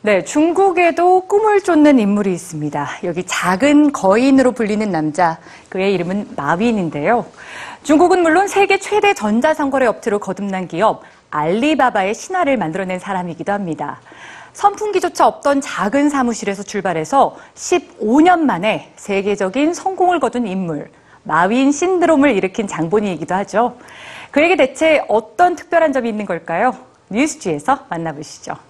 네, 중국에도 꿈을 쫓는 인물이 있습니다. 여기 작은 거인으로 불리는 남자, 그의 이름은 마윈인데요. 중국은 물론 세계 최대 전자상거래 업체로 거듭난 기업 알리바바의 신화를 만들어낸 사람이기도 합니다. 선풍기조차 없던 작은 사무실에서 출발해서 15년 만에 세계적인 성공을 거둔 인물, 마윈 신드롬을 일으킨 장본인이기도 하죠. 그에게 대체 어떤 특별한 점이 있는 걸까요? 뉴스지에서 만나보시죠.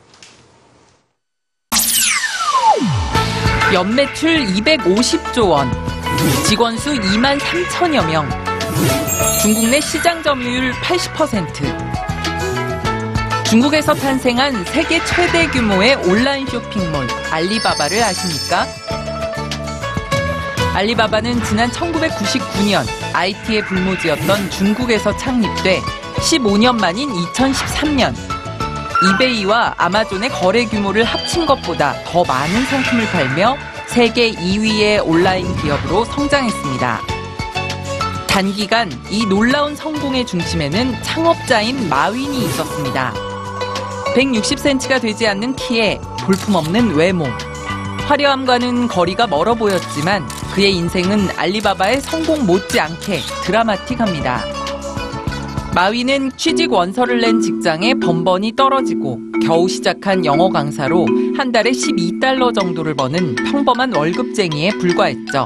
연매출 250조 원, 직원 수 2만 3천여 명, 중국 내 시장 점유율 80%. 중국에서 탄생한 세계 최대 규모의 온라인 쇼핑몰 알리바바를 아십니까? 알리바바는 지난 1999년 IT의 불모지였던 중국에서 창립돼 15년 만인 2013년 이베이와 아마존의 거래 규모를 합친 것보다 더 많은 상품을 팔며 세계 2위의 온라인 기업으로 성장했습니다. 단기간 이 놀라운 성공의 중심에는 창업자인 마윈이 있었습니다. 160cm가 되지 않는 키에 볼품없는 외모. 화려함과는 거리가 멀어 보였지만 그의 인생은 알리바바의 성공 못지않게 드라마틱합니다. 마위는 취직 원서를 낸 직장에 번번이 떨어지고 겨우 시작한 영어 강사로 한 달에 12달러 정도를 버는 평범한 월급쟁이에 불과했죠.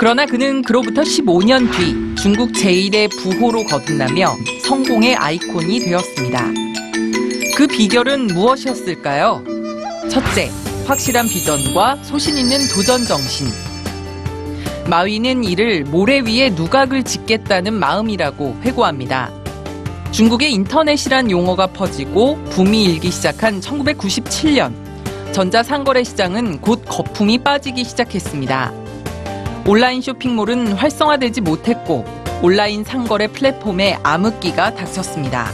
그러나 그는 그로부터 15년 뒤 중국 제1의 부호로 거듭나며 성공의 아이콘이 되었습니다. 그 비결은 무엇이었을까요? 첫째, 확실한 비전과 소신 있는 도전 정신. 마위는 이를 모래 위에 누각을 짓겠다는 마음이라고 회고합니다. 중국의 인터넷이란 용어가 퍼지고 붐이 일기 시작한 1997년 전자상거래 시장은 곧 거품이 빠지기 시작했습니다. 온라인 쇼핑몰은 활성화되지 못했고 온라인 상거래 플랫폼에 암흑기가 닥쳤습니다.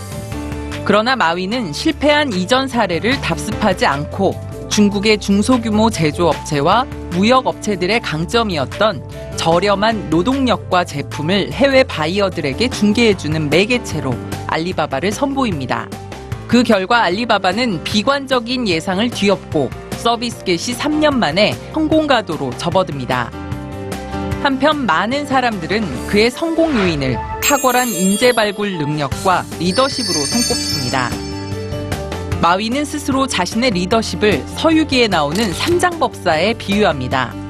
그러나 마위는 실패한 이전 사례를 답습하지 않고 중국의 중소규모 제조업체와 무역업체들의 강점이었던 저렴한 노동력과 제품을 해외 바이어들에게 중개해주는 매개체로 알리바바를 선보입니다. 그 결과 알리바바는 비관적인 예상을 뒤엎고 서비스 개시 3년 만에 성공가도로 접어듭니다. 한편 많은 사람들은 그의 성공 요인을 탁월한 인재 발굴 능력과 리더십으로 손꼽습니다. 마위는 스스로 자신의 리더십을 서유기에 나오는 삼장법사에 비유합니다.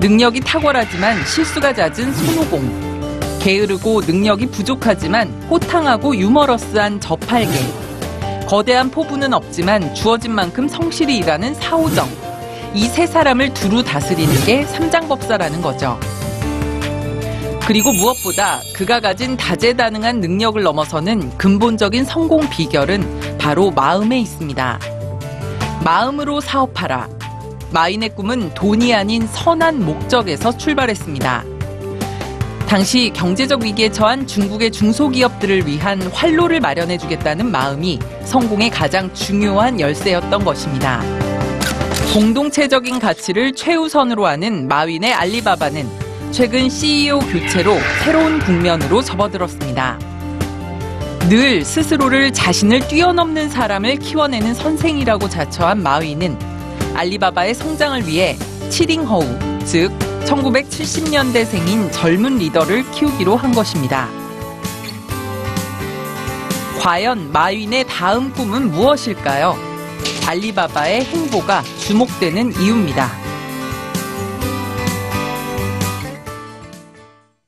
능력이 탁월하지만 실수가 잦은 손오공. 게으르고 능력이 부족하지만 호탕하고 유머러스한 저팔계. 거대한 포부는 없지만 주어진 만큼 성실히 일하는 사오정. 이 세 사람을 두루 다스리는 게 삼장법사라는 거죠. 그리고 무엇보다 그가 가진 다재다능한 능력을 넘어서는 근본적인 성공 비결은 바로 마음에 있습니다. 마음으로 사업하라. 마인의 꿈은 돈이 아닌 선한 목적에서 출발했습니다. 당시 경제적 위기에 처한 중국의 중소기업들을 위한 활로를 마련해 주겠다는 마음이 성공의 가장 중요한 열쇠였던 것입니다. 공동체적인 가치를 최우선으로 하는 마윈의 알리바바는 최근 CEO 교체로 새로운 국면으로 접어들었습니다. 늘 스스로를 자신을 뛰어넘는 사람을 키워내는 선생이라고 자처한 마윈은 알리바바의 성장을 위해 치링허우, 즉 1970년대생인 젊은 리더를 키우기로 한 것입니다. 과연 마윈의 다음 꿈은 무엇일까요? 알리바바의 행보가 주목되는 이유입니다.